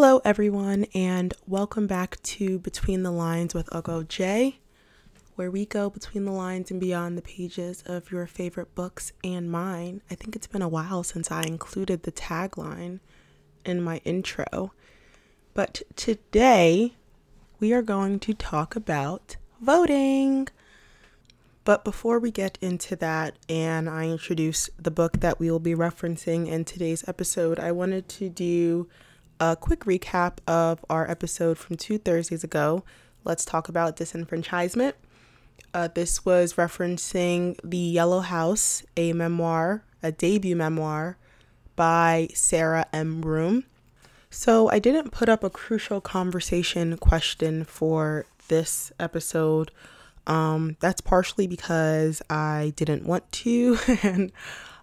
Hello, everyone, and welcome back to Between the Lines with Ogo J, where we go between the lines and beyond the pages of your favorite books and mine. I think it's been a while since I included the tagline in my intro, but today we are going to talk about voting. But before we get into that and I introduce the book that we will be referencing in today's episode, I wanted to do a quick recap of our episode from two Thursdays ago. Let's talk about disenfranchisement. Uh, this was referencing The Yellow House, a memoir, a debut memoir by Sarah M. Broom. So I didn't put up a crucial conversation question for this episode. Um, that's partially because I didn't want to, and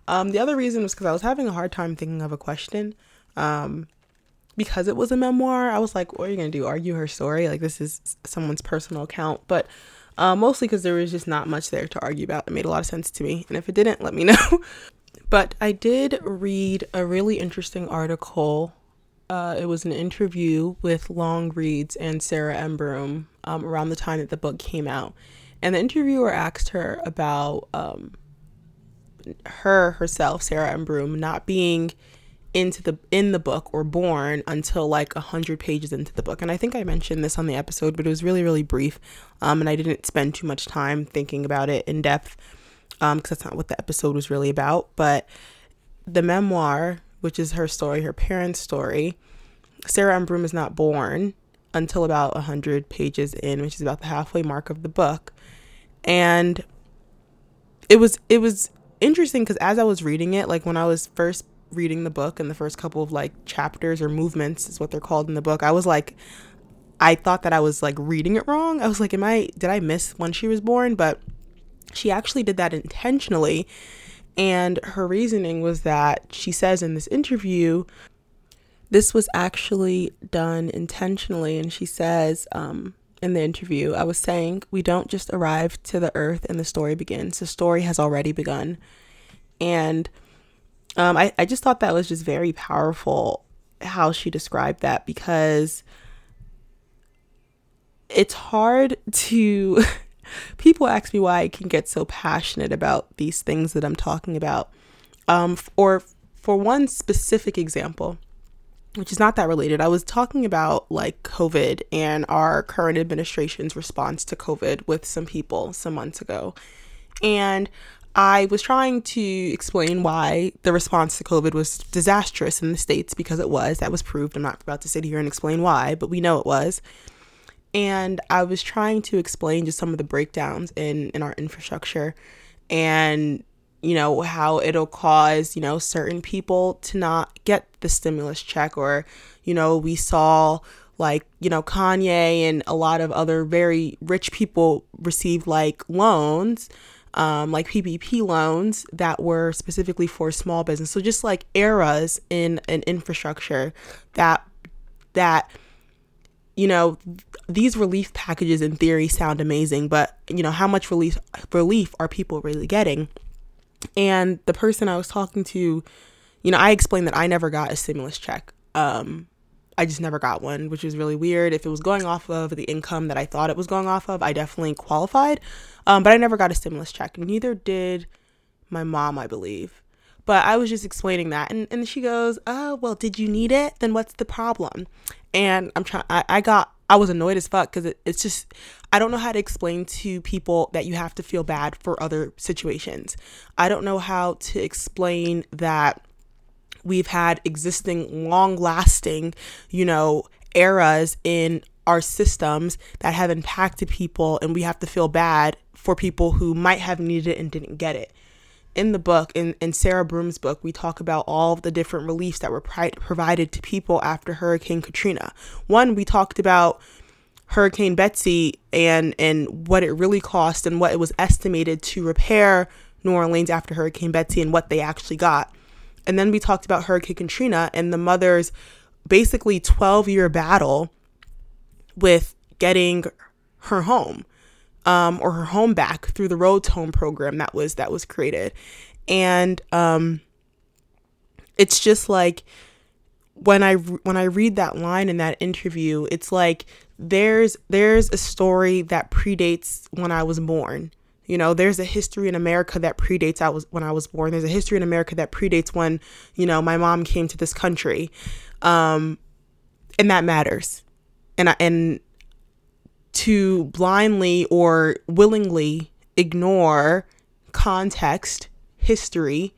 um, the other reason was because I was having a hard time thinking of a question. Um, because it was a memoir, I was like, what are you going to do? Argue her story? Like, this is someone's personal account. But uh, mostly because there was just not much there to argue about. It made a lot of sense to me. And if it didn't, let me know. but I did read a really interesting article. Uh, it was an interview with Long Reads and Sarah M. Broom um, around the time that the book came out. And the interviewer asked her about um, her herself, Sarah M. Broom, not being into the in the book or born until like a hundred pages into the book. And I think I mentioned this on the episode, but it was really really brief, um, and I didn't spend too much time thinking about it in depth, um, because that's not what the episode was really about. But the memoir, which is her story, her parents' story, Sarah M. Broom is not born until about a hundred pages in, which is about the halfway mark of the book, and it was it was interesting because as I was reading it, like when I was first reading the book and the first couple of like chapters or movements is what they're called in the book, I was like, I thought that I was like reading it wrong. I was like, am I, did I miss when she was born? But she actually did that intentionally. And her reasoning was that she says in this interview, this was actually done intentionally. And she says um, in the interview, I was saying, we don't just arrive to the earth and the story begins. The story has already begun. And um, I, I just thought that was just very powerful how she described that because it's hard to people ask me why I can get so passionate about these things that I'm talking about. Um, or for one specific example, which is not that related, I was talking about like COVID and our current administration's response to COVID with some people some months ago. And I was trying to explain why the response to COVID was disastrous in the States because it was. That was proved. I'm not about to sit here and explain why, but we know it was. And I was trying to explain just some of the breakdowns in, in our infrastructure and, you know, how it'll cause, you know, certain people to not get the stimulus check or, you know, we saw like you know Kanye and a lot of other very rich people receive like loans um, like PPP loans that were specifically for small business. So just like eras in an infrastructure that that you know these relief packages in theory sound amazing, but you know how much relief relief are people really getting? And the person I was talking to, you know, I explained that I never got a stimulus check. Um, I just never got one, which is really weird. If it was going off of the income that I thought it was going off of, I definitely qualified. Um, but I never got a stimulus check. Neither did my mom, I believe. But I was just explaining that. And, and she goes, Oh, well, did you need it? Then what's the problem? And I'm trying, I, I got, I was annoyed as fuck because it, it's just, I don't know how to explain to people that you have to feel bad for other situations. I don't know how to explain that we've had existing long lasting, you know, eras in our systems that have impacted people and we have to feel bad for people who might have needed it and didn't get it. In the book, in, in Sarah Broom's book, we talk about all of the different reliefs that were pri- provided to people after Hurricane Katrina. One, we talked about Hurricane Betsy and and what it really cost and what it was estimated to repair New Orleans after Hurricane Betsy and what they actually got. And then we talked about Hurricane Katrina and the mother's basically 12 year battle with getting her home um, or her home back through the Road Home program that was that was created, and um, it's just like when I when I read that line in that interview, it's like there's there's a story that predates when I was born. You know, there's a history in America that predates I was when I was born. There's a history in America that predates when, you know, my mom came to this country. Um and that matters. And I, and to blindly or willingly ignore context, history,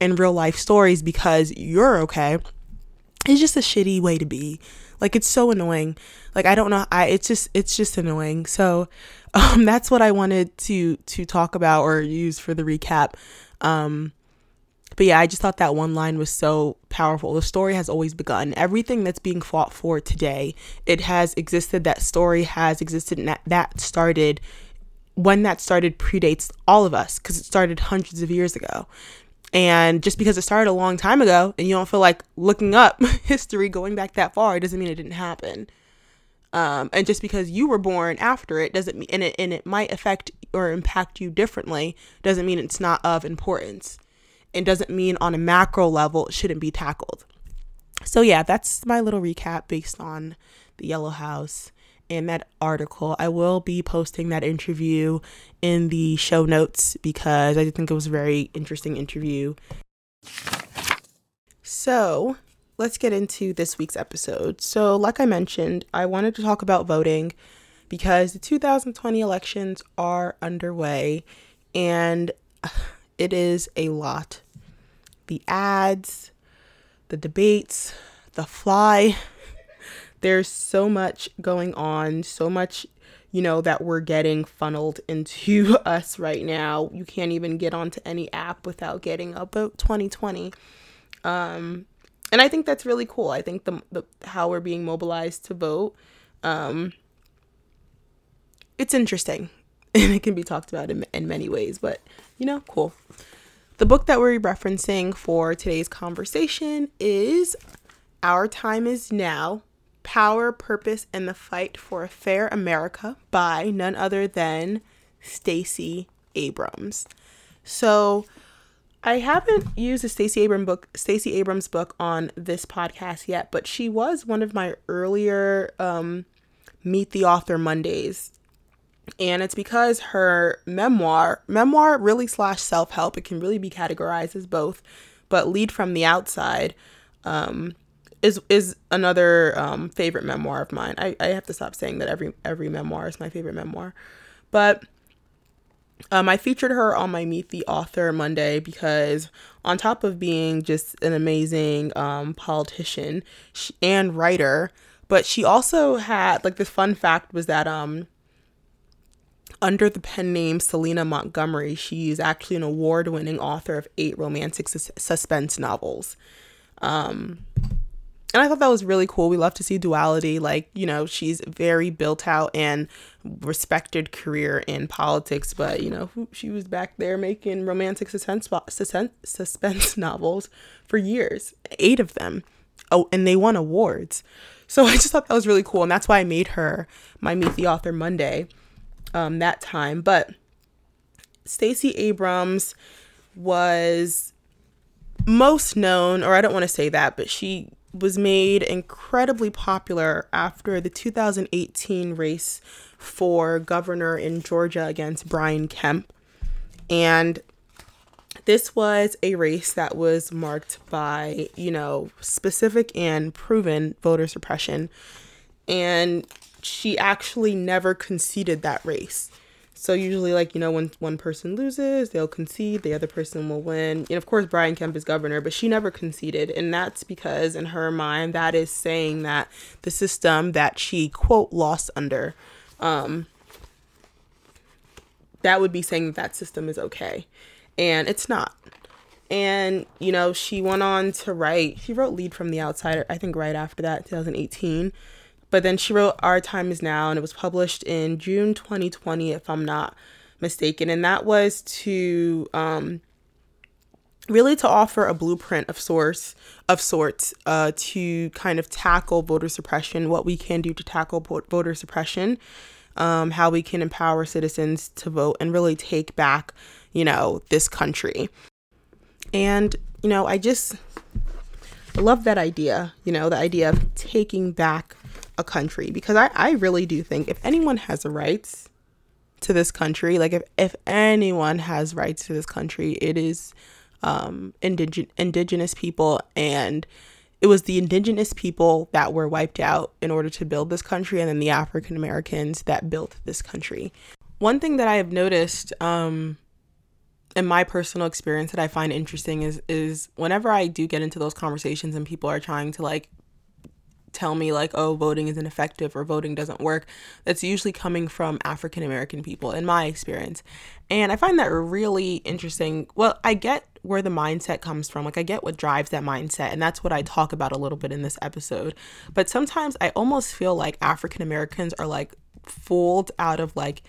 and real life stories because you're okay it's just a shitty way to be. Like it's so annoying. Like I don't know. I it's just it's just annoying. So um, that's what I wanted to to talk about or use for the recap. Um, but yeah, I just thought that one line was so powerful. The story has always begun. Everything that's being fought for today, it has existed. That story has existed, and that, that started when that started predates all of us because it started hundreds of years ago. And just because it started a long time ago and you don't feel like looking up history going back that far, it doesn't mean it didn't happen. Um, and just because you were born after it doesn't mean, and it, and it might affect or impact you differently, doesn't mean it's not of importance. It doesn't mean on a macro level it shouldn't be tackled. So, yeah, that's my little recap based on the Yellow House in that article. I will be posting that interview in the show notes because I think it was a very interesting interview. So, let's get into this week's episode. So, like I mentioned, I wanted to talk about voting because the 2020 elections are underway and it is a lot. The ads, the debates, the fly, there's so much going on, so much, you know, that we're getting funneled into us right now. You can't even get onto any app without getting a about 2020. Um, and I think that's really cool. I think the, the how we're being mobilized to vote, um, it's interesting, and it can be talked about in, in many ways. But you know, cool. The book that we're referencing for today's conversation is Our Time Is Now Power, Purpose, and the Fight for a Fair America by none other than Stacey Abrams. So I haven't used a Stacey Abrams book Stacey Abrams book on this podcast yet, but she was one of my earlier um, Meet the Author Mondays. And it's because her memoir, memoir really slash self help, it can really be categorized as both, but lead from the outside. Um, is is another um, favorite memoir of mine. I, I have to stop saying that every every memoir is my favorite memoir, but um, I featured her on my Meet the Author Monday because on top of being just an amazing um, politician and writer, but she also had like this fun fact was that um under the pen name Selena Montgomery, she's actually an award-winning author of eight romantic suspense novels. Um, and I thought that was really cool. We love to see duality. Like, you know, she's very built out and respected career in politics, but, you know, she was back there making romantic suspense, suspense, novels for years, eight of them. Oh, and they won awards. So I just thought that was really cool. And that's why I made her my Meet the Author Monday um, that time. But Stacey Abrams was most known, or I don't want to say that, but she was made incredibly popular after the 2018 race for governor in Georgia against Brian Kemp. And this was a race that was marked by, you know, specific and proven voter suppression. And she actually never conceded that race. So usually, like you know, when one person loses, they'll concede, the other person will win. And of course, Brian Kemp is governor, but she never conceded, and that's because in her mind, that is saying that the system that she quote lost under, um, that would be saying that that system is okay, and it's not. And you know, she went on to write. She wrote "Lead from the Outsider," I think, right after that, 2018 but then she wrote Our Time Is Now, and it was published in June 2020, if I'm not mistaken. And that was to um, really to offer a blueprint of source of sorts uh, to kind of tackle voter suppression, what we can do to tackle voter suppression, um, how we can empower citizens to vote and really take back, you know, this country. And you know, I just love that idea, you know, the idea of taking back a country because I, I really do think if anyone has rights to this country, like if, if anyone has rights to this country, it is um, indige- indigenous people and it was the indigenous people that were wiped out in order to build this country and then the African Americans that built this country. One thing that I have noticed um, in my personal experience that I find interesting is is whenever I do get into those conversations and people are trying to like tell me like oh voting isn't effective or voting doesn't work that's usually coming from african american people in my experience. And i find that really interesting. Well i get where the mindset comes from. Like i get what drives that mindset and that's what i talk about a little bit in this episode. But sometimes i almost feel like african americans are like fooled out of like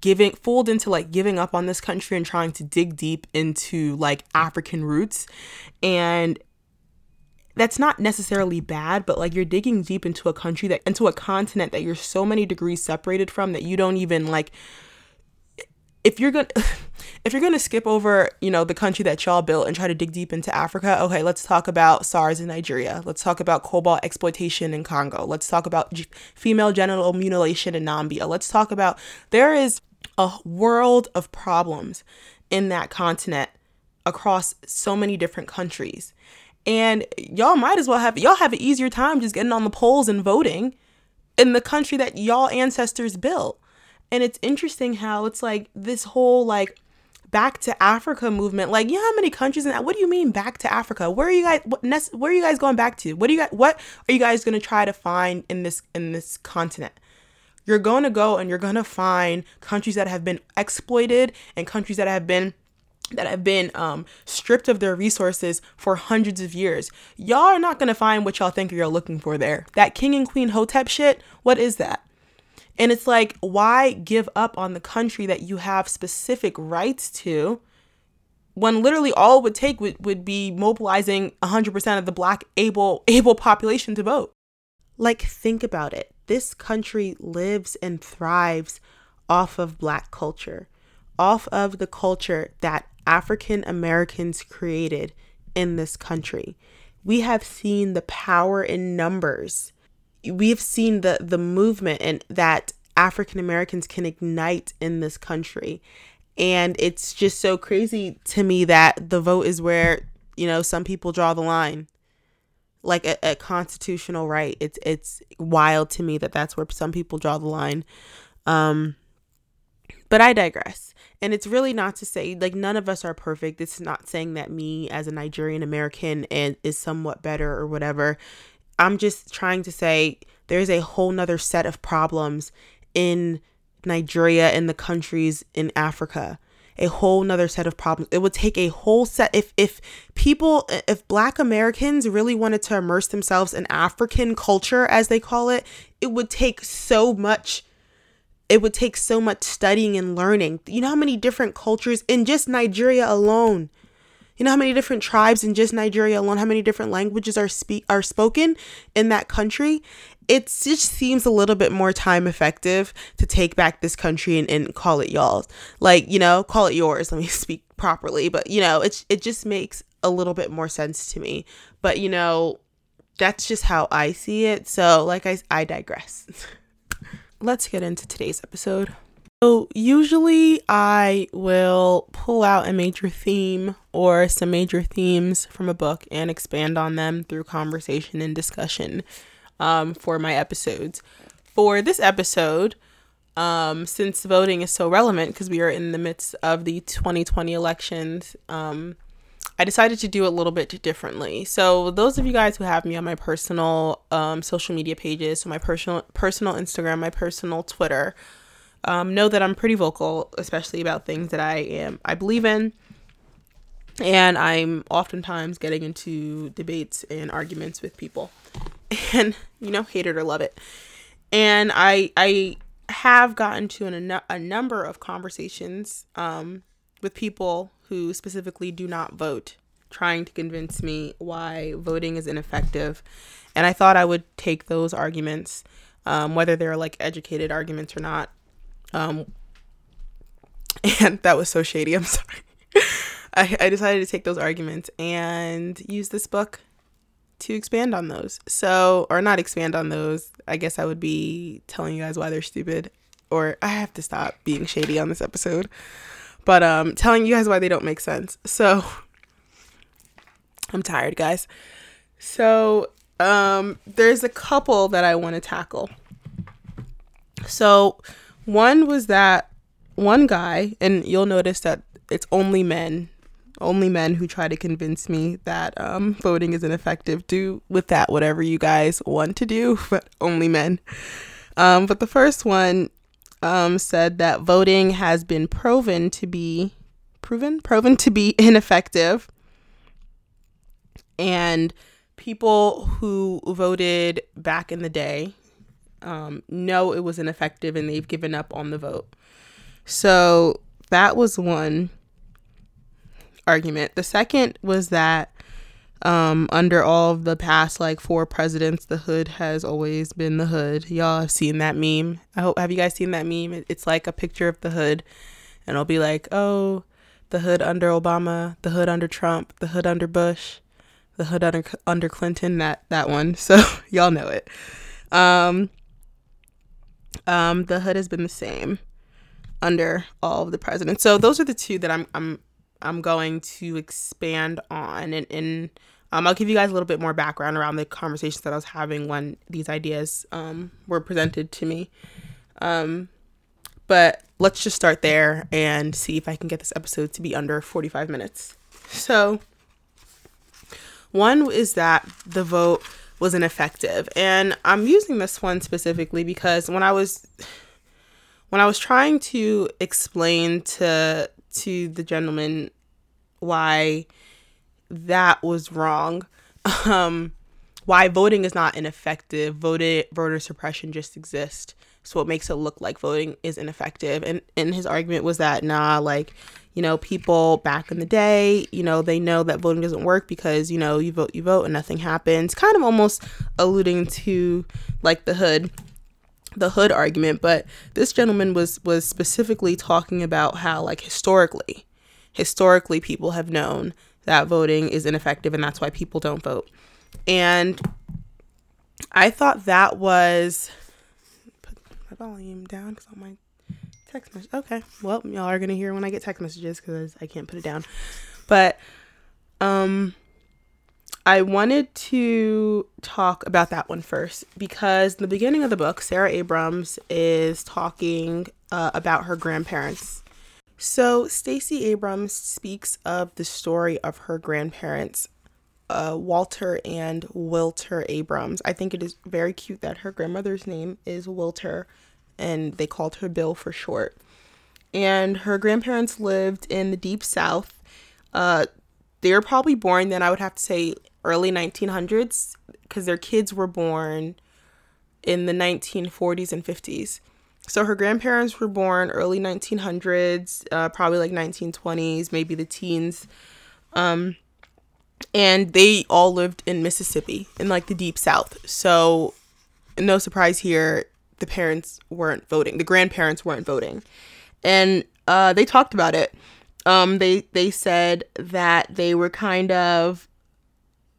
giving fooled into like giving up on this country and trying to dig deep into like African roots. And that's not necessarily bad, but like you're digging deep into a country that into a continent that you're so many degrees separated from that you don't even like if you're to if you're to skip over, you know, the country that y'all built and try to dig deep into Africa, okay, let's talk about SARS in Nigeria. Let's talk about cobalt exploitation in Congo. Let's talk about g- female genital mutilation in Nambia. Let's talk about there is a world of problems in that continent across so many different countries. And y'all might as well have y'all have an easier time just getting on the polls and voting in the country that y'all ancestors built. And it's interesting how it's like this whole like back to Africa movement. Like, you know how many countries in that? What do you mean back to Africa? Where are you guys? What, where are you guys going back to? What do you guys? What are you guys going to try to find in this in this continent? You're going to go and you're going to find countries that have been exploited and countries that have been that have been um, stripped of their resources for hundreds of years. Y'all are not to find what y'all think you're looking for there. That king and queen hotep shit, what is that? And it's like, why give up on the country that you have specific rights to when literally all it would take would, would be mobilizing 100% of the black able able population to vote? Like, think about it. This country lives and thrives off of black culture, off of the culture that African Americans created in this country. We have seen the power in numbers. We have seen the the movement and that African Americans can ignite in this country. And it's just so crazy to me that the vote is where, you know, some people draw the line like a, a constitutional right. It's it's wild to me that that's where some people draw the line. Um, but I digress. And it's really not to say like none of us are perfect. It's not saying that me as a Nigerian American and is somewhat better or whatever. I'm just trying to say there's a whole nother set of problems in Nigeria and the countries in Africa a whole nother set of problems. It would take a whole set if if people if black Americans really wanted to immerse themselves in African culture as they call it, it would take so much it would take so much studying and learning. You know how many different cultures in just Nigeria alone. You know how many different tribes in just Nigeria alone, how many different languages are speak are spoken in that country? it just seems a little bit more time effective to take back this country and, and call it y'all's. Like, you know, call it yours. Let me speak properly. But, you know, it's it just makes a little bit more sense to me. But, you know, that's just how I see it. So, like I, I digress. Let's get into today's episode. So, usually I will pull out a major theme or some major themes from a book and expand on them through conversation and discussion um, for my episodes. For this episode, um, since voting is so relevant because we are in the midst of the 2020 elections, um, I decided to do a little bit differently. So those of you guys who have me on my personal um, social media pages, so my personal personal Instagram, my personal Twitter, um, know that I'm pretty vocal, especially about things that I am I believe in, and I'm oftentimes getting into debates and arguments with people. And you know hate it or love it. And i i have gotten to an, a number of conversations um, with people who specifically do not vote trying to convince me why voting is ineffective and i thought i would take those arguments um, whether they're like educated arguments or not um, and that was so shady i'm sorry I, I decided to take those arguments and use this book to expand on those. So, or not expand on those. I guess I would be telling you guys why they're stupid. Or I have to stop being shady on this episode. But um telling you guys why they don't make sense. So I'm tired, guys. So, um there's a couple that I want to tackle. So, one was that one guy and you'll notice that it's only men only men who try to convince me that um, voting is ineffective. Do with that whatever you guys want to do, but only men. Um, but the first one um, said that voting has been proven to be proven proven to be ineffective, and people who voted back in the day um, know it was ineffective and they've given up on the vote. So that was one argument. The second was that um, under all of the past like four presidents, the hood has always been the hood. Y'all have seen that meme. I hope have you guys seen that meme? It's like a picture of the hood, and it'll be like, oh, the hood under Obama, the hood under Trump, the hood under Bush, the hood under under Clinton. That that one. So y'all know it. Um, um, the hood has been the same under all of the presidents. So those are the two that I'm I'm I'm going to expand on. And, and um, I'll give you guys a little bit more background around the conversations that I was having when these ideas um, were presented to me. Um, but let's just start there and see if I can get this episode to be under 45 minutes. So, one is that the vote was ineffective. And I'm using this one specifically because when I was when I was trying to explain to to the gentleman why that was wrong. Um, why voting is not ineffective. Voted voter suppression just exists. So what makes it look like voting is ineffective. And and his argument was that nah, like, you know, people back in the day, you know, they know that voting doesn't work because, you know, you vote, you vote and nothing happens. Kind of almost alluding to like the hood the hood argument, but this gentleman was was specifically talking about how like historically, historically people have known that voting is ineffective and that's why people don't vote. And I thought that was put my volume down because on my text message. Okay, well y'all are gonna hear when I get text messages because I can't put it down. But um I wanted to talk about that one first because in the beginning of the book, Sarah Abrams is talking uh, about her grandparents. So Stacey Abrams speaks of the story of her grandparents, uh, Walter and Wilter Abrams. I think it is very cute that her grandmother's name is Wilter, and they called her Bill for short. And her grandparents lived in the deep South. Uh, they were probably born then, I would have to say, early 1900s because their kids were born in the 1940s and 50s. So her grandparents were born early 1900s, uh, probably like 1920s, maybe the teens. Um, and they all lived in Mississippi in like the deep south. So no surprise here, the parents weren't voting. The grandparents weren't voting. And uh, they talked about it. Um, they they said that they were kind of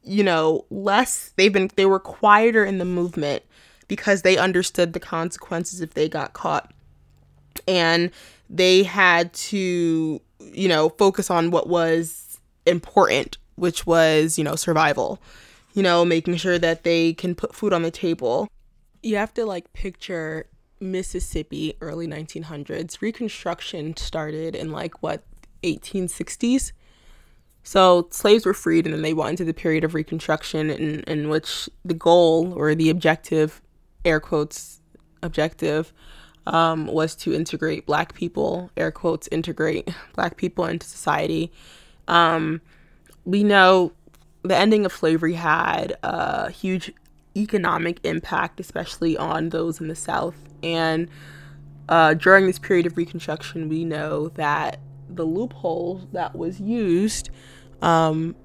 you know, less they've been they were quieter in the movement because they understood the consequences if they got caught. And they had to, you know, focus on what was important, which was, you know, survival. You know, making sure that they can put food on the table. You have to like picture Mississippi early 1900s. Reconstruction started in like what 1860s so slaves were freed, and then they went into the period of Reconstruction, in, in which the goal or the objective, air quotes, objective, um, was to integrate Black people, air quotes, integrate Black people into society. Um, we know the ending of slavery had a huge economic impact, especially on those in the South. And uh, during this period of Reconstruction, we know that the loophole that was used um,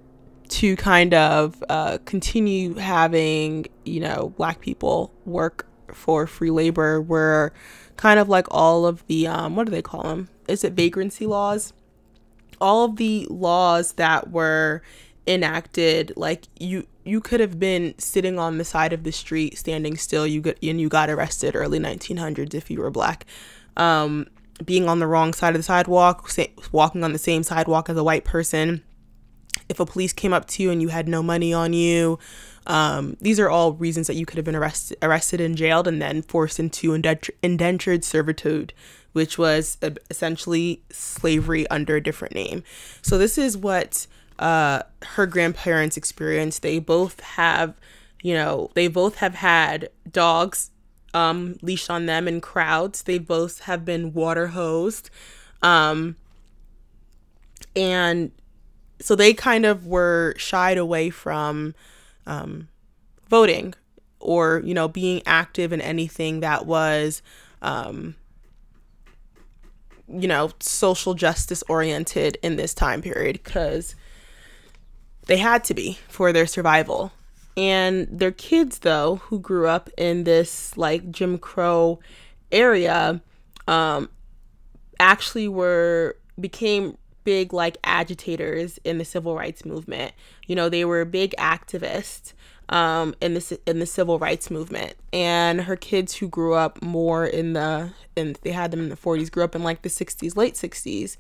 to kind of uh, continue having, you know, black people work for free labor were kind of like all of the, um, what do they call them? Is it vagrancy laws? All of the laws that were enacted like you you could have been sitting on the side of the street standing still you get and you got arrested early 1900s if you were black um, being on the wrong side of the sidewalk walking on the same sidewalk as a white person if a police came up to you and you had no money on you um, these are all reasons that you could have been arrested arrested and jailed and then forced into indentured servitude which was essentially slavery under a different name so this is what uh, her grandparents' experience. They both have, you know, they both have had dogs um, leashed on them in crowds. They both have been water hosed. Um, and so they kind of were shied away from um, voting or, you know, being active in anything that was, um, you know, social justice oriented in this time period because they had to be for their survival. And their kids, though, who grew up in this like Jim Crow area, um, actually were became big like agitators in the civil rights movement. You know, they were big activists um, in the in the civil rights movement. And her kids who grew up more in the and they had them in the 40s, grew up in like the 60s, late 60s.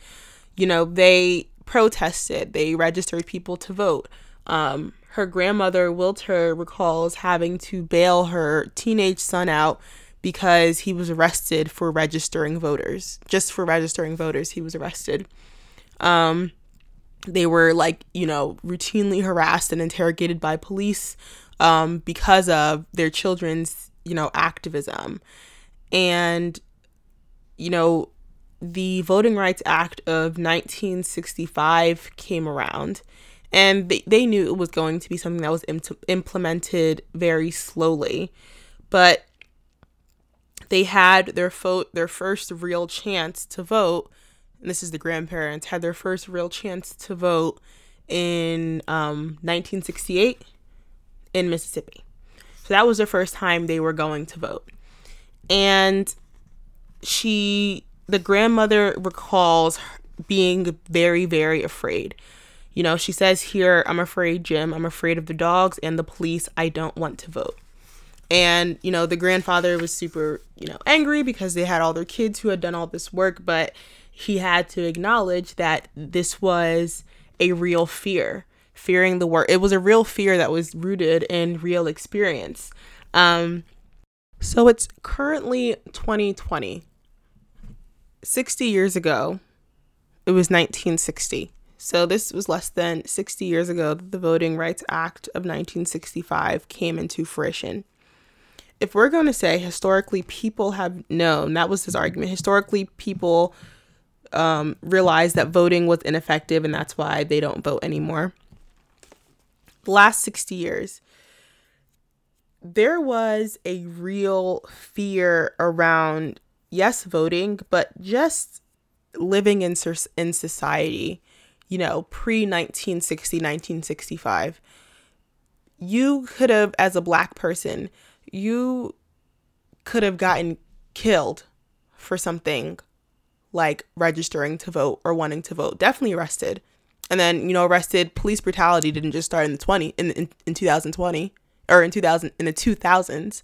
You know, they protested. They registered people to vote. Um, her grandmother, Wilter, recalls having to bail her teenage son out because he was arrested for registering voters. Just for registering voters, he was arrested. Um, they were like, you know, routinely harassed and interrogated by police um, because of their children's, you know, activism. And, you know, the Voting Rights Act of 1965 came around, and they, they knew it was going to be something that was implemented very slowly, but they had their vote, their first real chance to vote. And this is the grandparents had their first real chance to vote in um, 1968 in Mississippi. So that was the first time they were going to vote, and she the grandmother recalls being very, very afraid. You know, she says here, I'm afraid, Jim. I'm afraid of the dogs and the police. I don't want to vote. And, you know, the grandfather was super, you know, angry because they had all their kids who had done all this work, but he had to acknowledge that this was a real fear, fearing the work. It was a real fear that was rooted in real experience. Um, so it's currently 2020. 60 years ago, it was 1960. So this was less than 60 years ago that the Voting Rights Act of 1965 came into fruition. If we're going to say historically people have known, that was his argument, historically people um, realized that voting was ineffective and that's why they don't vote anymore. The last 60 years, there was a real fear around yes, voting, but just living in in society, you know, pre 1960, 1965. You could have, as a black person, you could have gotten killed for something like registering to vote or wanting to vote. Definitely arrested. And then, you know, arrested police brutality didn't just start in the 20 in in, in 2020 or in 2000 in the 2000s.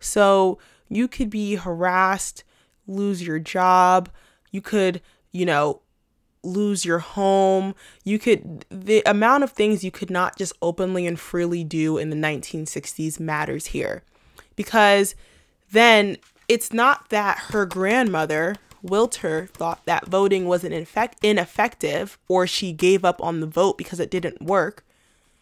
So, you could be harassed, lose your job, you could, you know, lose your home. You could, the amount of things you could not just openly and freely do in the 1960s matters here. Because then it's not that her grandmother, Wilter, thought that voting was an infect- ineffective or she gave up on the vote because it didn't work.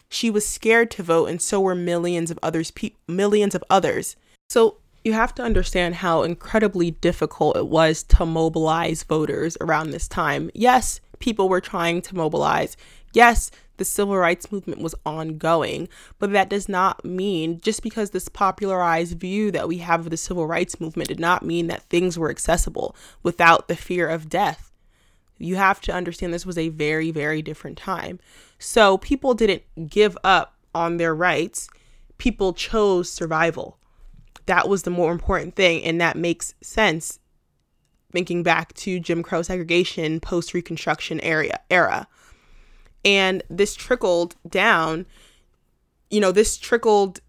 She was scared to vote, and so were millions of others. Pe- millions of others. So you have to understand how incredibly difficult it was to mobilize voters around this time. Yes, people were trying to mobilize. Yes, the civil rights movement was ongoing, but that does not mean just because this popularized view that we have of the civil rights movement did not mean that things were accessible without the fear of death. You have to understand this was a very, very different time. So people didn't give up on their rights, people chose survival that was the more important thing and that makes sense thinking back to Jim Crow segregation post reconstruction area era. And this trickled down, you know, this trickled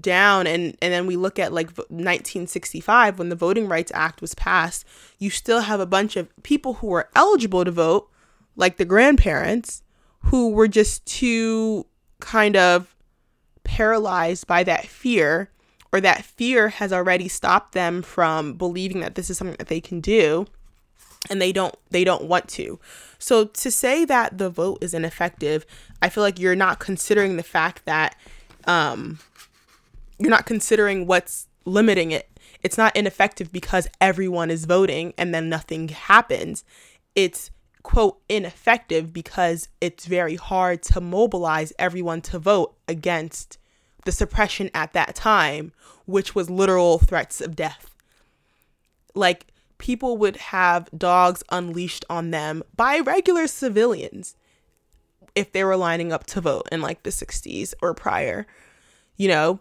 down and and then we look at like 1965 when the Voting Rights Act was passed, you still have a bunch of people who were eligible to vote, like the grandparents, who were just too kind of paralyzed by that fear or that fear has already stopped them from believing that this is something that they can do and they don't they don't want to. So to say that the vote is ineffective, I feel like you're not considering the fact that um you're not considering what's limiting it. It's not ineffective because everyone is voting and then nothing happens. It's quote ineffective because it's very hard to mobilize everyone to vote against the suppression at that time, which was literal threats of death. Like people would have dogs unleashed on them by regular civilians if they were lining up to vote in like the 60s or prior. You know,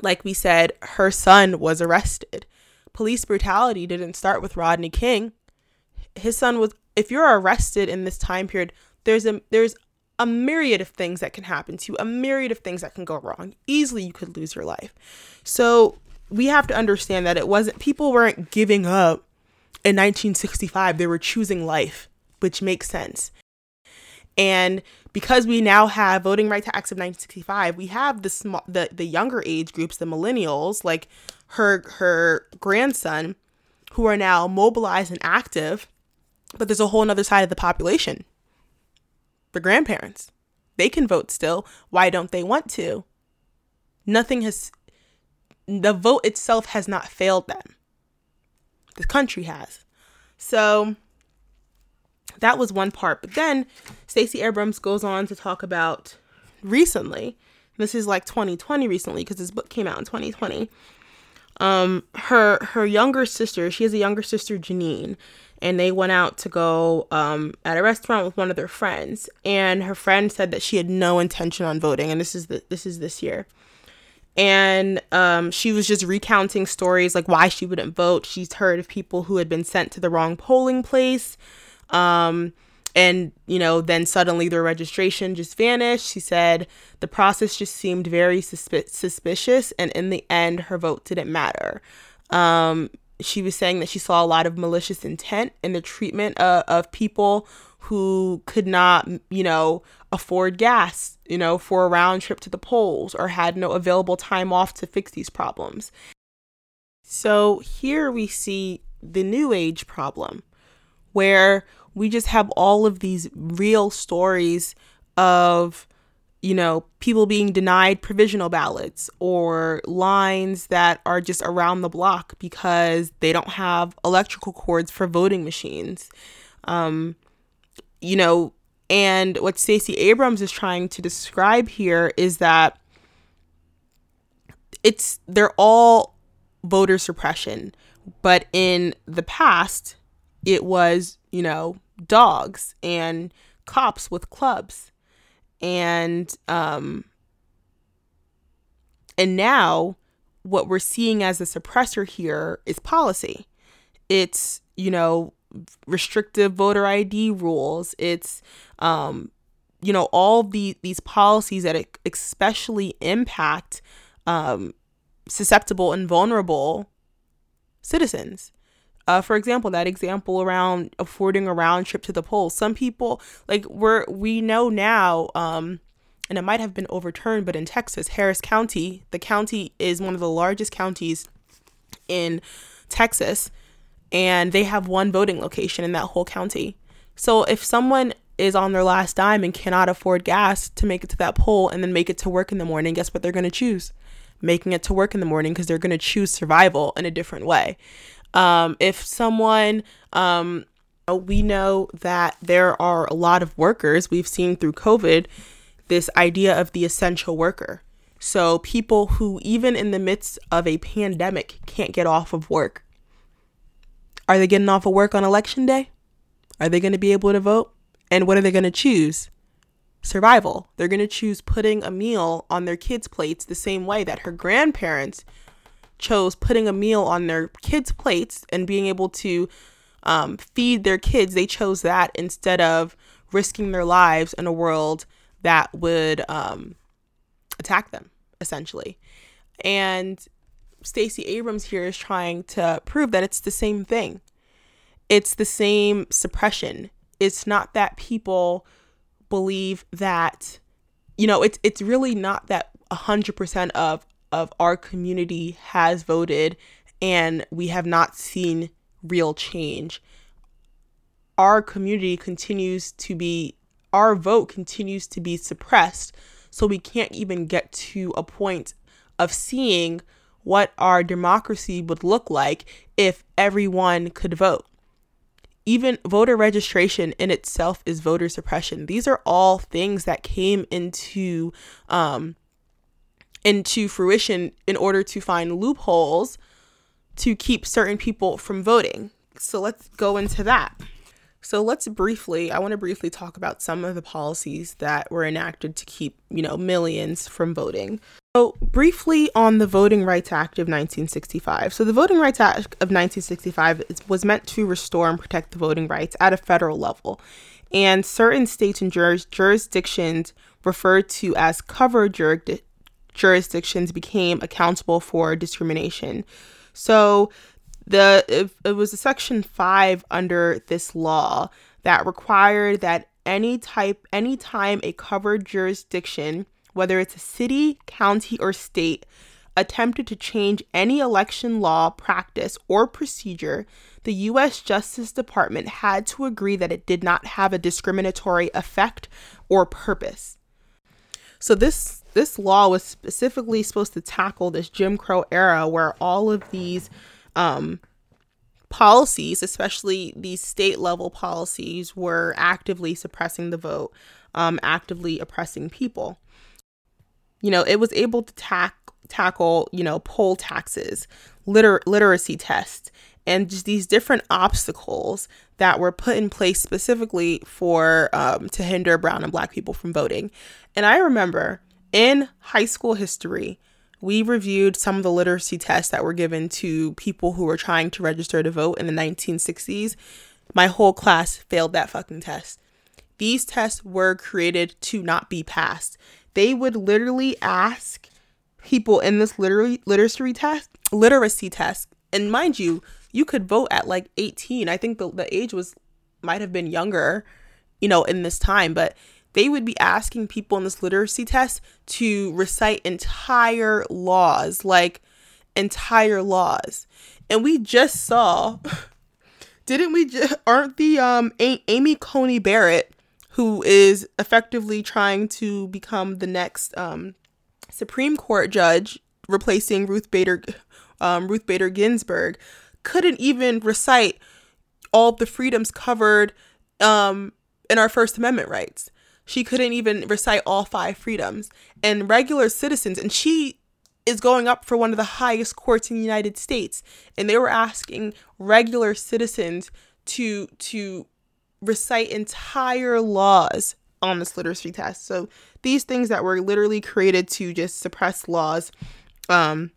like we said, her son was arrested. Police brutality didn't start with Rodney King. His son was if you're arrested in this time period, there's a there's a myriad of things that can happen to you, a myriad of things that can go wrong. Easily you could lose your life. So we have to understand that it wasn't people weren't giving up in 1965. They were choosing life, which makes sense. And because we now have Voting Rights Acts of 1965, we have the small, the the younger age groups, the millennials, like her her grandson, who are now mobilized and active. But there's a whole other side of the population. Grandparents, they can vote still. Why don't they want to? Nothing has. The vote itself has not failed them. The country has. So that was one part. But then Stacey Abrams goes on to talk about recently. This is like 2020 recently because this book came out in 2020. Um, her her younger sister, she has a younger sister, Jeanine, and they went out to go um, at a restaurant with one of their friends. And her friend said that she had no intention on voting, and this is the, this is this year. And um, she was just recounting stories like why she wouldn't vote. She's heard of people who had been sent to the wrong polling place um, and, you know, then suddenly their registration just vanished. She said the process just seemed very suspi- suspicious. And in the end, her vote didn't matter. Um, she was saying that she saw a lot of malicious intent in the treatment uh, of people who could not, you know, afford gas, you know, for a round trip to the polls or had no available time off to fix these problems. So here we see the new age problem where we just have all of these real stories of you know people being denied provisional ballots or lines that are just around the block because they don't have electrical cords for voting machines um you know and what Stacey Abrams is trying to describe here is that it's they're all voter suppression but in the past it was, you know, dogs and cops with clubs. And um and now what we're seeing as a suppressor here is policy. It's, you know, restrictive voter ID rules. It's um you know all the these policies that especially impact um susceptible and vulnerable citizens uh, for example, that example around affording a round trip to the polls. Some people like we're we know now, um, and it might have been overturned, but in Texas, Harris County, the county is one of the largest counties in Texas, and they have one voting location in that whole county. So if someone is on their last dime and cannot afford gas to make it to that poll and then make it to work in the morning, guess what they're going to choose? Making it to work in the morning because they're going to choose survival in a different way. Um, if someone, um, we know that there are a lot of workers we've seen through COVID this idea of the essential worker. So, people who, even in the midst of a pandemic, can't get off of work. Are they getting off of work on election day? Are they going to be able to vote? And what are they going to choose? Survival. They're going to choose putting a meal on their kids' plates the same way that her grandparents chose putting a meal on their kids' plates and being able to um, feed their kids, they chose that instead of risking their lives in a world that would um, attack them, essentially. And Stacey Abrams here is trying to prove that it's the same thing. It's the same suppression. It's not that people believe that, you know, it's it's really not that hundred percent of of our community has voted and we have not seen real change. Our community continues to be our vote continues to be suppressed. So we can't even get to a point of seeing what our democracy would look like if everyone could vote. Even voter registration in itself is voter suppression. These are all things that came into um, into fruition in order to find loopholes to keep certain people from voting. So let's go into that. So let's briefly, I want to briefly talk about some of the policies that were enacted to keep, you know, millions from voting. So, briefly on the Voting Rights Act of 1965. So, the Voting Rights Act of 1965 was meant to restore and protect the voting rights at a federal level. And certain states and juris- jurisdictions referred to as covered jurisdi- jurisdictions became accountable for discrimination. So, the it, it was a section 5 under this law that required that any type anytime a covered jurisdiction whether it's a city county or state attempted to change any election law practice or procedure the US Justice Department had to agree that it did not have a discriminatory effect or purpose. So this this law was specifically supposed to tackle this Jim Crow era where all of these um, policies, especially these state level policies, were actively suppressing the vote, um, actively oppressing people. You know, it was able to tack, tackle, you know, poll taxes, liter- literacy tests, and just these different obstacles that were put in place specifically for um, to hinder brown and black people from voting. And I remember in high school history, we reviewed some of the literacy tests that were given to people who were trying to register to vote in the 1960s. My whole class failed that fucking test. These tests were created to not be passed. They would literally ask people in this literary literacy test, literacy test, and mind you, you could vote at like 18. I think the, the age was might have been younger, you know, in this time, but they would be asking people in this literacy test to recite entire laws, like entire laws. And we just saw, didn't we? Just, aren't the um a- Amy Coney Barrett, who is effectively trying to become the next um Supreme Court judge, replacing Ruth Bader, um, Ruth Bader Ginsburg, couldn't even recite all the freedoms covered um in our First Amendment rights. She couldn't even recite all five freedoms. And regular citizens, and she is going up for one of the highest courts in the United States, and they were asking regular citizens to to recite entire laws on this literacy test. So these things that were literally created to just suppress laws, um,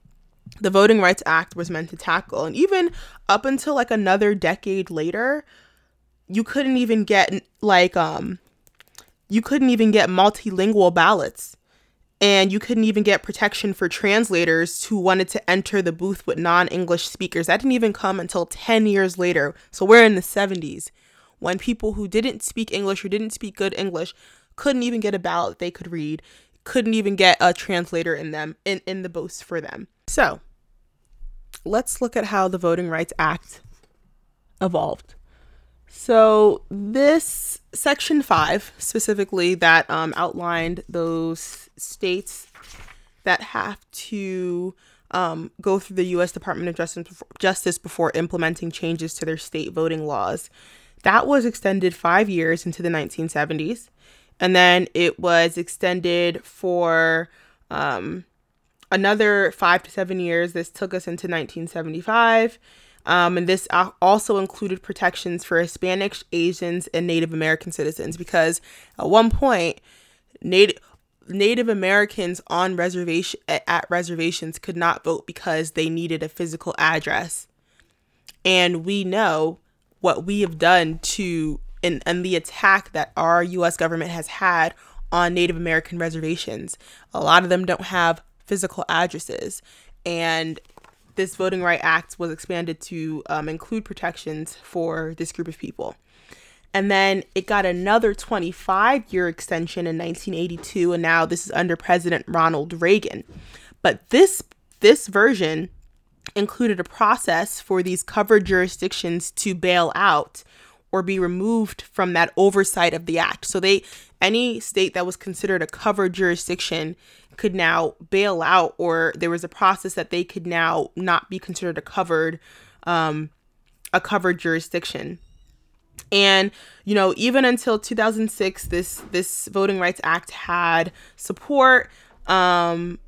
the Voting Rights Act was meant to tackle. And even up until like another decade later, you couldn't even get like um you couldn't even get multilingual ballots. And you couldn't even get protection for translators who wanted to enter the booth with non English speakers. That didn't even come until 10 years later. So we're in the 70s when people who didn't speak English or didn't speak good English couldn't even get a ballot they could read, couldn't even get a translator in them in, in the booths for them. So let's look at how the Voting Rights Act evolved. So, this section five specifically that um, outlined those states that have to um, go through the U.S. Department of Justice, before implementing changes to their state voting laws. That was extended five years into the 1970s. And then it was extended for um, another five to seven years. This took us into 1975. Um, and this also included protections for Hispanics, Asians, and Native American citizens because at one point, Native Native Americans on reservation at reservations could not vote because they needed a physical address. And we know what we have done to and, and the attack that our US government has had on Native American reservations. A lot of them don't have physical addresses. And this Voting Right Act was expanded to um, include protections for this group of people. And then it got another 25 year extension in 1982, and now this is under President Ronald Reagan. But this this version included a process for these covered jurisdictions to bail out or be removed from that oversight of the act. So they any state that was considered a covered jurisdiction could now bail out, or there was a process that they could now not be considered a covered um, a covered jurisdiction. And you know, even until 2006, this this Voting Rights Act had support. Um,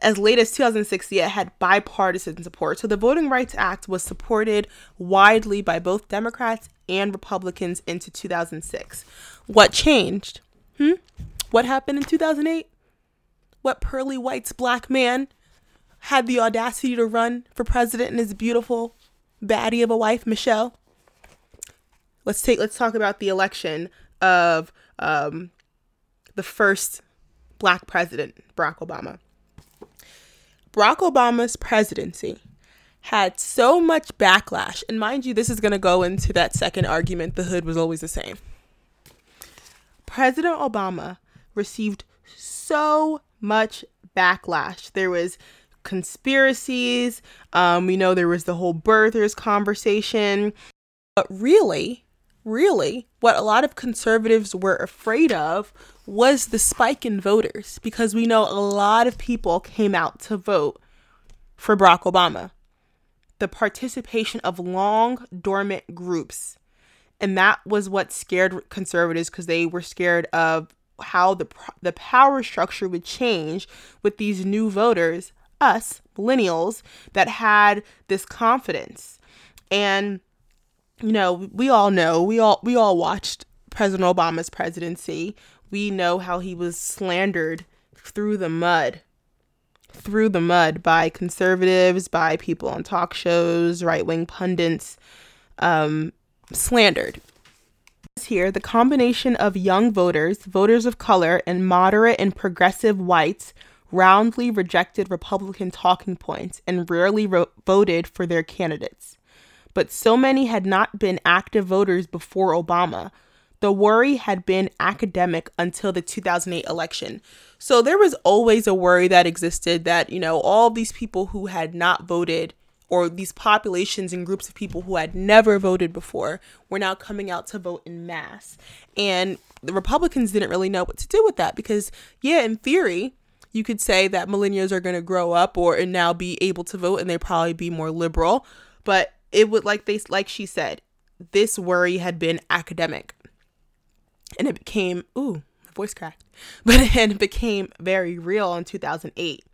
as late as 2006, it had bipartisan support. So the Voting Rights Act was supported widely by both Democrats and Republicans into 2006. What changed? Hmm? What happened in 2008? What pearly white's black man had the audacity to run for president and his beautiful baddie of a wife, Michelle? Let's take let's talk about the election of um, the first black president, Barack Obama. Barack Obama's presidency had so much backlash, and mind you, this is going to go into that second argument the hood was always the same. President Obama received so much backlash. There was conspiracies. Um, we know there was the whole birthers conversation. But really, really, what a lot of conservatives were afraid of was the spike in voters because we know a lot of people came out to vote for Barack Obama. The participation of long dormant groups. And that was what scared conservatives because they were scared of how the the power structure would change with these new voters, us millennials that had this confidence. And you know, we all know, we all we all watched President Obama's presidency. We know how he was slandered through the mud. Through the mud by conservatives, by people on talk shows, right-wing pundits, um, slandered here, the combination of young voters, voters of color, and moderate and progressive whites roundly rejected Republican talking points and rarely ro- voted for their candidates. But so many had not been active voters before Obama. The worry had been academic until the 2008 election. So there was always a worry that existed that, you know, all these people who had not voted or these populations and groups of people who had never voted before were now coming out to vote in mass. And the Republicans didn't really know what to do with that because, yeah, in theory, you could say that millennials are going to grow up or and now be able to vote and they probably be more liberal. But it would, like they, like she said, this worry had been academic. And it became, ooh, my voice cracked, but it became very real in 2008.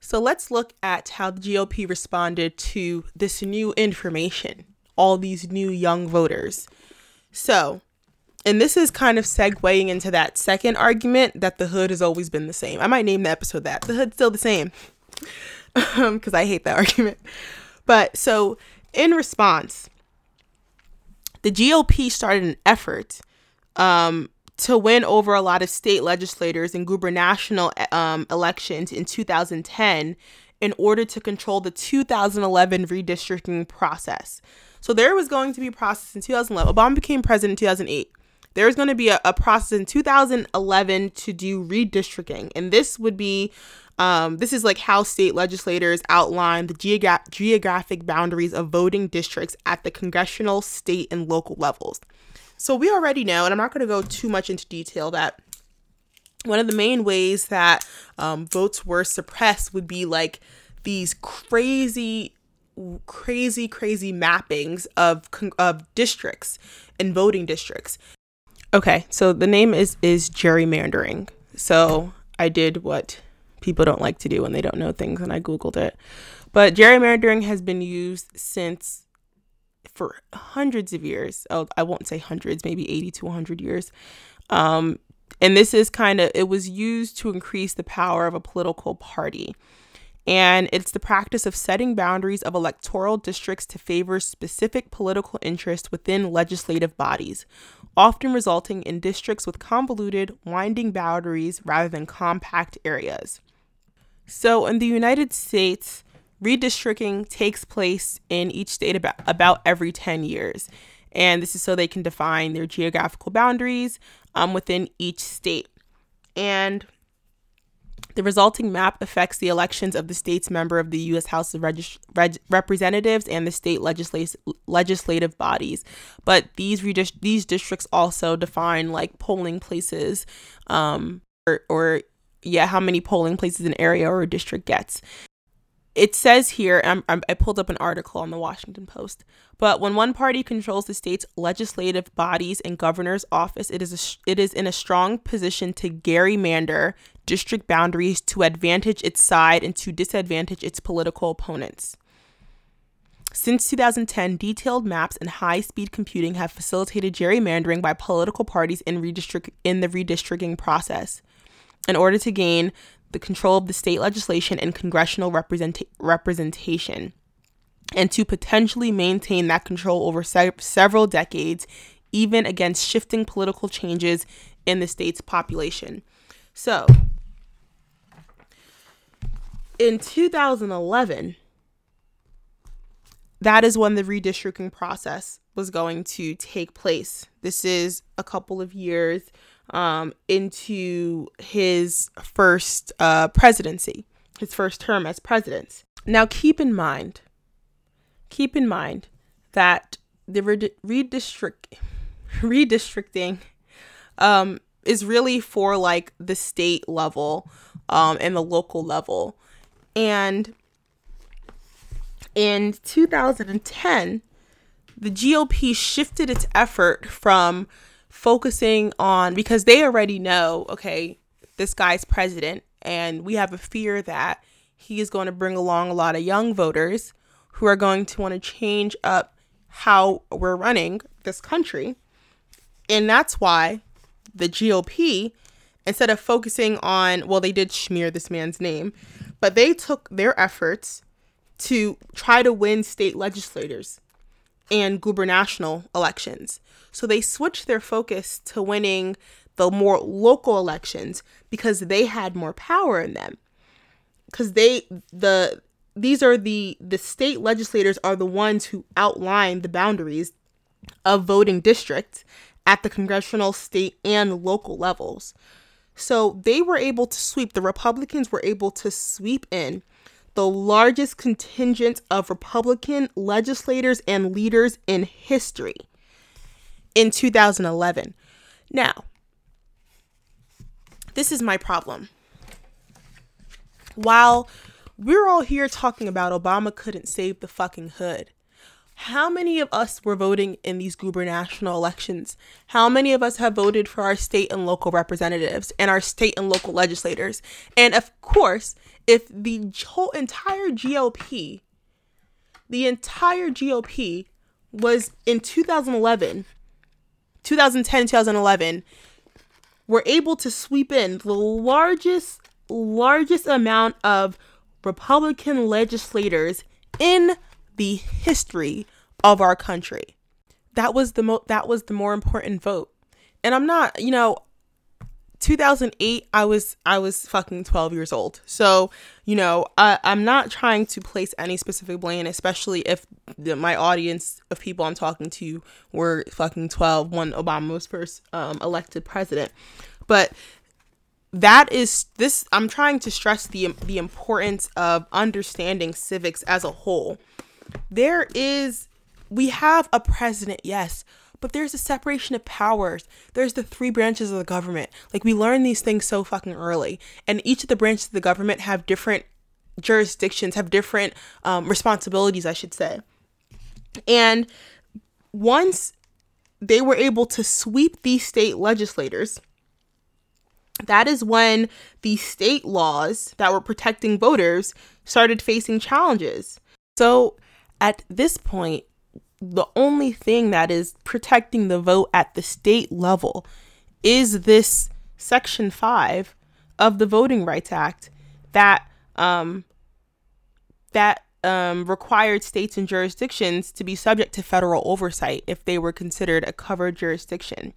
So let's look at how the GOP responded to this new information, all these new young voters. So, and this is kind of segueing into that second argument that the hood has always been the same. I might name the episode that. The hood's still the same. because um, I hate that argument. But so, in response, the GOP started an effort um, to win over a lot of state legislators in gubernatorial um, elections in 2010 in order to control the 2011 redistricting process. So there was going to be a process in 2011. Obama became president in 2008. There was going to be a, a process in 2011 to do redistricting, and this would be um, this is like how state legislators outline the geogra- geographic boundaries of voting districts at the congressional, state, and local levels. So we already know, and I'm not going to go too much into detail, that one of the main ways that um, votes were suppressed would be like these crazy crazy crazy mappings of of districts and voting districts. Okay so the name is is gerrymandering. So i did what people don't like to do when they don't know things and i googled it. But gerrymandering has been used since for hundreds of years. Oh, I won't say hundreds, maybe 80 to 100 years. Um, and this is kind of, it was used to increase the power of a political party. and it's the practice of setting boundaries of electoral districts to favor specific political interests within legislative bodies, often resulting in districts with convoluted, winding boundaries rather than compact areas. So, in the United States, redistricting takes place in each state about, about every 10 years. And this is so they can define their geographical boundaries um, within each state. And the resulting map affects the elections of the state's member of the U.S. House of Reg- Representatives and the state legislat- legislative bodies. But these redist- these districts also define like polling places, um, or, or yeah, how many polling places an area or a district gets it says here, I'm, I'm, i pulled up an article on the Washington Post, but when one party controls the state's legislative bodies and governor's office, it is a, it is in a strong position to gerrymander district boundaries to advantage its side and to disadvantage its political opponents. Since 2010, detailed maps and high-speed computing have facilitated gerrymandering by political parties in redistrict in the redistricting process. In order to gain the control of the state legislation and congressional represent- representation, and to potentially maintain that control over se- several decades, even against shifting political changes in the state's population. So, in 2011, that is when the redistricting process was going to take place. This is a couple of years um, into his first uh, presidency, his first term as president. Now, keep in mind, keep in mind that the redistrict, redistricting um, is really for like the state level um, and the local level. And in 2010, the GOP shifted its effort from focusing on because they already know, okay, this guy's president, and we have a fear that he is going to bring along a lot of young voters who are going to want to change up how we're running this country. And that's why the GOP, instead of focusing on, well, they did smear this man's name, but they took their efforts to try to win state legislators and gubernatorial elections. So they switched their focus to winning the more local elections because they had more power in them. Cuz they the these are the the state legislators are the ones who outline the boundaries of voting districts at the congressional, state and local levels. So they were able to sweep the Republicans were able to sweep in the largest contingent of Republican legislators and leaders in history in 2011. Now, this is my problem. While we're all here talking about Obama couldn't save the fucking hood, how many of us were voting in these gubernatorial elections? How many of us have voted for our state and local representatives and our state and local legislators? And of course, if the whole entire GOP, the entire GOP was in 2011, 2010, 2011, were able to sweep in the largest, largest amount of Republican legislators in the history of our country. That was the mo- that was the more important vote. And I'm not, you know, 2008 i was i was fucking 12 years old. So you know I, i'm not trying to place any specific blame especially if the, my audience of people i'm talking to were fucking 12 when obama was first um, elected president. But that is this i'm trying to stress the the importance of understanding civics as a whole. There is we have a president yes but there's a separation of powers. There's the three branches of the government. Like we learn these things so fucking early. And each of the branches of the government have different jurisdictions, have different um, responsibilities, I should say. And once they were able to sweep these state legislators, that is when the state laws that were protecting voters started facing challenges. So at this point, the only thing that is protecting the vote at the state level is this Section 5 of the Voting Rights Act that um, that um, required states and jurisdictions to be subject to federal oversight if they were considered a covered jurisdiction.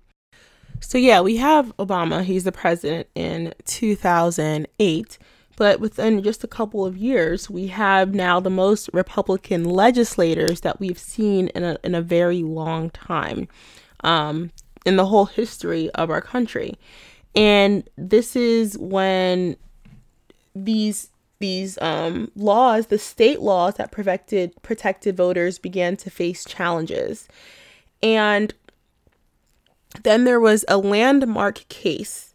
So, yeah, we have Obama. He's the president in 2008. But within just a couple of years, we have now the most Republican legislators that we've seen in a, in a very long time um, in the whole history of our country. And this is when these these um, laws, the state laws that protected protected voters, began to face challenges. And then there was a landmark case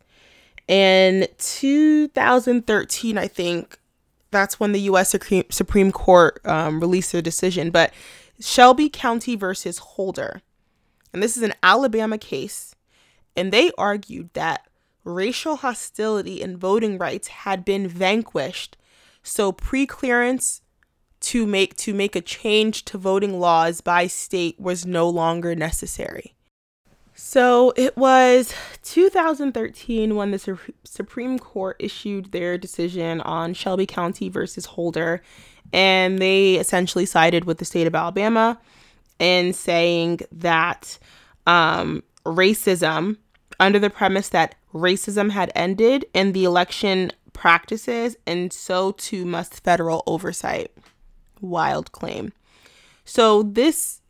in 2013, I think. That's when the U.S. Supreme Court um, released a decision. But Shelby County versus Holder, and this is an Alabama case, and they argued that racial hostility and voting rights had been vanquished so pre-clearance to make to make a change to voting laws by state was no longer necessary. So it was 2013 when the Su- Supreme Court issued their decision on Shelby County versus Holder, and they essentially sided with the state of Alabama in saying that um, racism, under the premise that racism had ended in the election practices, and so too must federal oversight. Wild claim. So this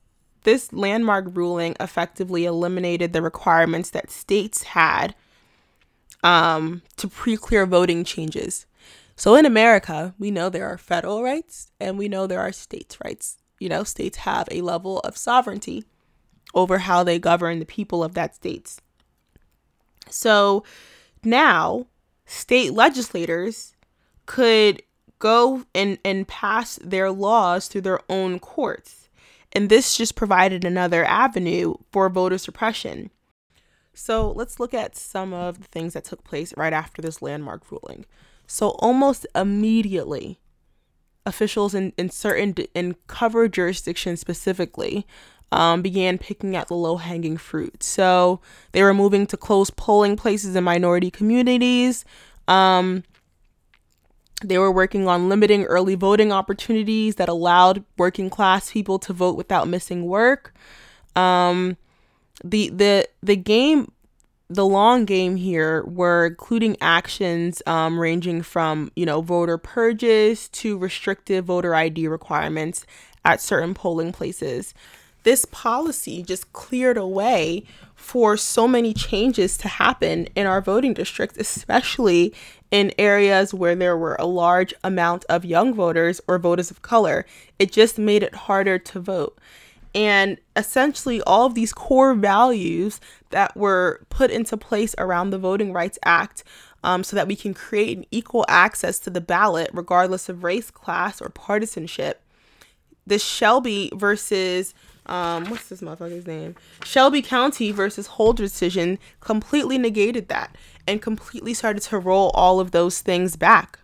this landmark ruling effectively eliminated the requirements that states had um, to pre-clear voting changes. So in America, we know there are federal rights and we know there are states' rights. You know, states have a level of sovereignty over how they govern the people of that states. So now state legislators could go and, and pass their laws through their own courts. And this just provided another avenue for voter suppression. So let's look at some of the things that took place right after this landmark ruling. So almost immediately, officials in, in certain in covered jurisdictions specifically um, began picking at the low hanging fruit. So they were moving to close polling places in minority communities. Um, they were working on limiting early voting opportunities that allowed working class people to vote without missing work. Um, the the the game, the long game here were including actions um, ranging from you know voter purges to restrictive voter ID requirements at certain polling places this policy just cleared a way for so many changes to happen in our voting districts, especially in areas where there were a large amount of young voters or voters of color. It just made it harder to vote. And essentially, all of these core values that were put into place around the Voting Rights Act um, so that we can create an equal access to the ballot, regardless of race, class, or partisanship. The Shelby versus um, what's this motherfucker's name? Shelby County versus Holder decision completely negated that and completely started to roll all of those things back.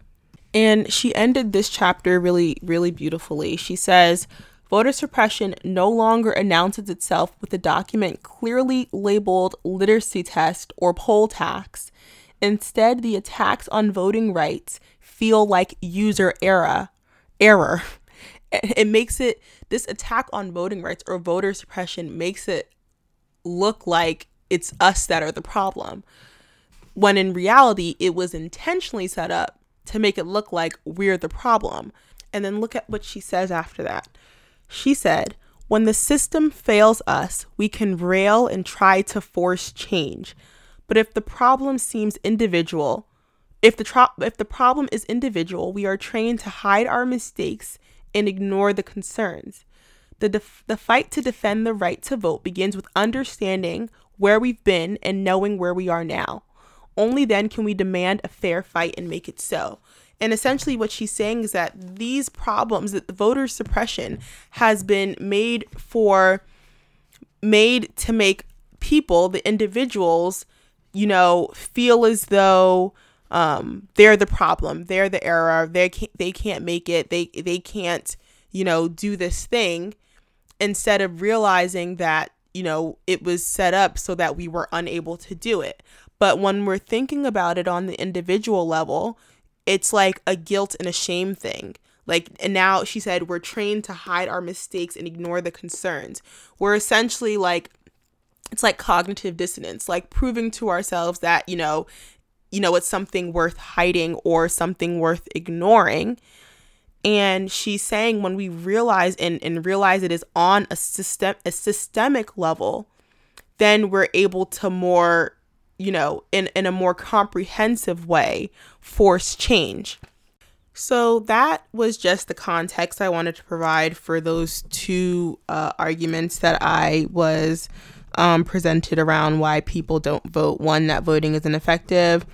And she ended this chapter really, really beautifully. She says, Voter suppression no longer announces itself with a document clearly labeled literacy test or poll tax. Instead, the attacks on voting rights feel like user error. Error. It makes it this attack on voting rights or voter suppression makes it look like it's us that are the problem. When in reality, it was intentionally set up to make it look like we're the problem. And then look at what she says after that. She said, When the system fails us, we can rail and try to force change. But if the problem seems individual, if the, tro- if the problem is individual, we are trained to hide our mistakes and ignore the concerns. The, def- the fight to defend the right to vote begins with understanding where we've been and knowing where we are now. Only then can we demand a fair fight and make it so. And essentially, what she's saying is that these problems, that the voter suppression has been made for, made to make people, the individuals, you know, feel as though um, they're the problem, they're the error, they can't, they can't make it, they they can't, you know, do this thing, instead of realizing that you know it was set up so that we were unable to do it. But when we're thinking about it on the individual level, it's like a guilt and a shame thing. Like, and now she said, we're trained to hide our mistakes and ignore the concerns. We're essentially like, it's like cognitive dissonance, like proving to ourselves that, you know, you know, it's something worth hiding or something worth ignoring. And she's saying when we realize and, and realize it is on a system a systemic level, then we're able to more, you know, in, in a more comprehensive way, force change. So that was just the context I wanted to provide for those two uh, arguments that I was um, presented around why people don't vote. One, that voting is ineffective,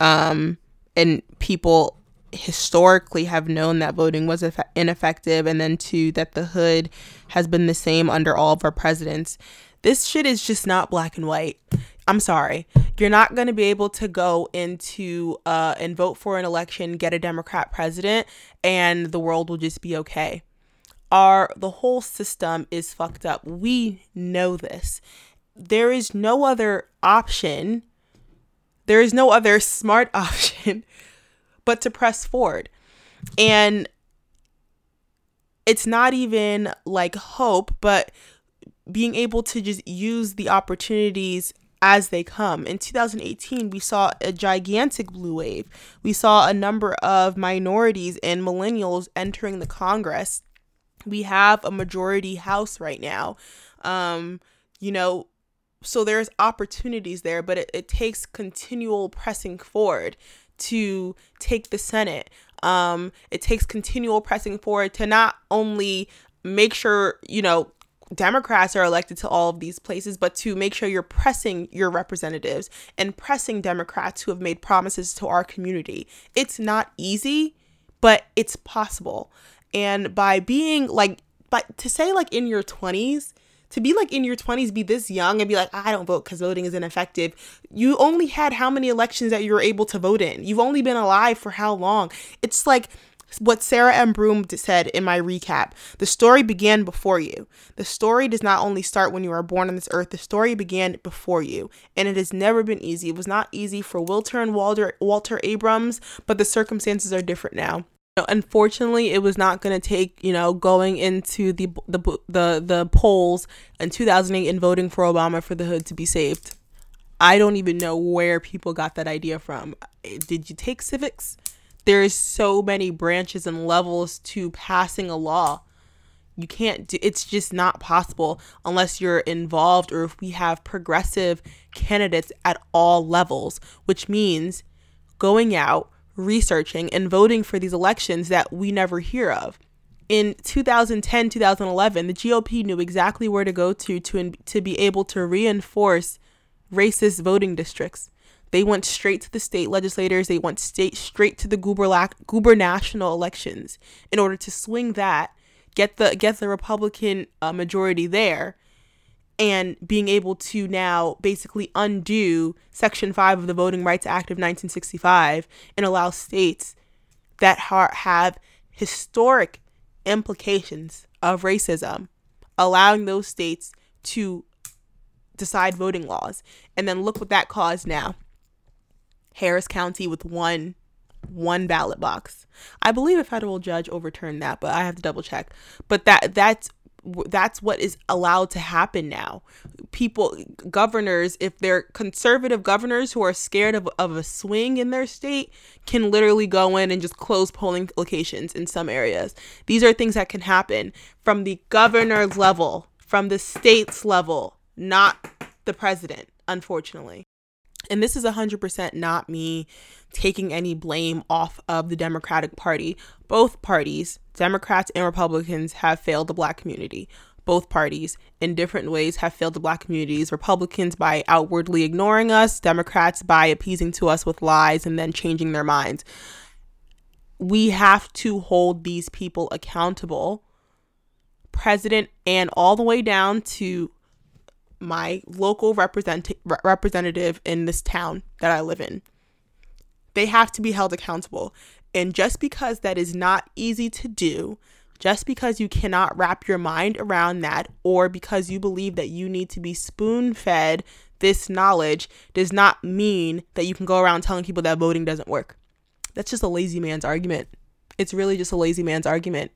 um, and people historically have known that voting was ineffective, and then two, that the hood has been the same under all of our presidents. This shit is just not black and white. I'm sorry. You're not going to be able to go into uh, and vote for an election, get a Democrat president, and the world will just be okay. Our the whole system is fucked up. We know this. There is no other option. There is no other smart option but to press forward. And it's not even like hope, but being able to just use the opportunities as they come. In 2018, we saw a gigantic blue wave. We saw a number of minorities and millennials entering the Congress. We have a majority house right now. Um, you know, so there's opportunities there, but it, it takes continual pressing forward to take the Senate. Um, it takes continual pressing forward to not only make sure, you know, Democrats are elected to all of these places, but to make sure you're pressing your representatives and pressing Democrats who have made promises to our community. It's not easy, but it's possible. And by being like, but to say like in your 20s, to be like in your 20s, be this young and be like, I don't vote because voting is ineffective. You only had how many elections that you were able to vote in? You've only been alive for how long? It's like, what Sarah M. Broom said in my recap. The story began before you. The story does not only start when you are born on this earth, the story began before you. And it has never been easy. It was not easy for Walter and Walter, Walter Abrams, but the circumstances are different now. Unfortunately, it was not going to take, you know, going into the, the the the polls in 2008 and voting for Obama for the hood to be saved. I don't even know where people got that idea from. Did you take civics? There's so many branches and levels to passing a law. You can't do it's just not possible unless you're involved or if we have progressive candidates at all levels, which means going out, researching and voting for these elections that we never hear of. In 2010, 2011, the GOP knew exactly where to go to to, to be able to reinforce racist voting districts. They went straight to the state legislators. They went state straight to the guber national elections in order to swing that, get the get the Republican uh, majority there, and being able to now basically undo Section Five of the Voting Rights Act of 1965 and allow states that ha- have historic implications of racism, allowing those states to decide voting laws. And then look what that caused now. Harris County with one one ballot box. I believe a federal judge overturned that, but I have to double check. But that that's that's what is allowed to happen now. People, governors, if they're conservative governors who are scared of, of a swing in their state, can literally go in and just close polling locations in some areas. These are things that can happen from the governor's level, from the state's level, not the president, unfortunately. And this is 100% not me taking any blame off of the Democratic Party. Both parties, Democrats and Republicans, have failed the black community. Both parties, in different ways, have failed the black communities. Republicans by outwardly ignoring us, Democrats by appeasing to us with lies and then changing their minds. We have to hold these people accountable, president and all the way down to my local represent- representative in this town that I live in. They have to be held accountable. And just because that is not easy to do, just because you cannot wrap your mind around that, or because you believe that you need to be spoon fed this knowledge, does not mean that you can go around telling people that voting doesn't work. That's just a lazy man's argument. It's really just a lazy man's argument.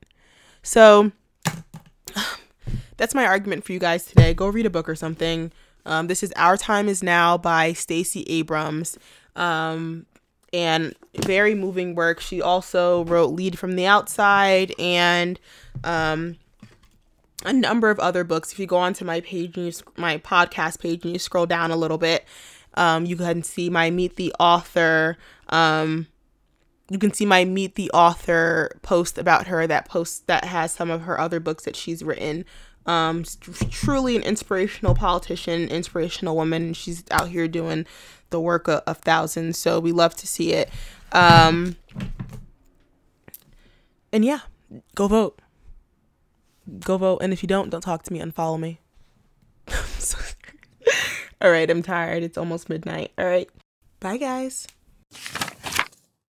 So that's my argument for you guys today. Go read a book or something. Um, this is Our Time Is Now by Stacey Abrams. Um, and very moving work. She also wrote Lead from the Outside and um, a number of other books. If you go onto my page, and you, my podcast page, and you scroll down a little bit, um, you can see my Meet the Author. Um, you can see my Meet the Author post about her. That post that has some of her other books that she's written. Um, truly an inspirational politician, inspirational woman. She's out here doing the work of, of thousands. So we love to see it. Um, and yeah, go vote. Go vote. And if you don't, don't talk to me. Unfollow me. All right, I'm tired. It's almost midnight. All right. Bye, guys.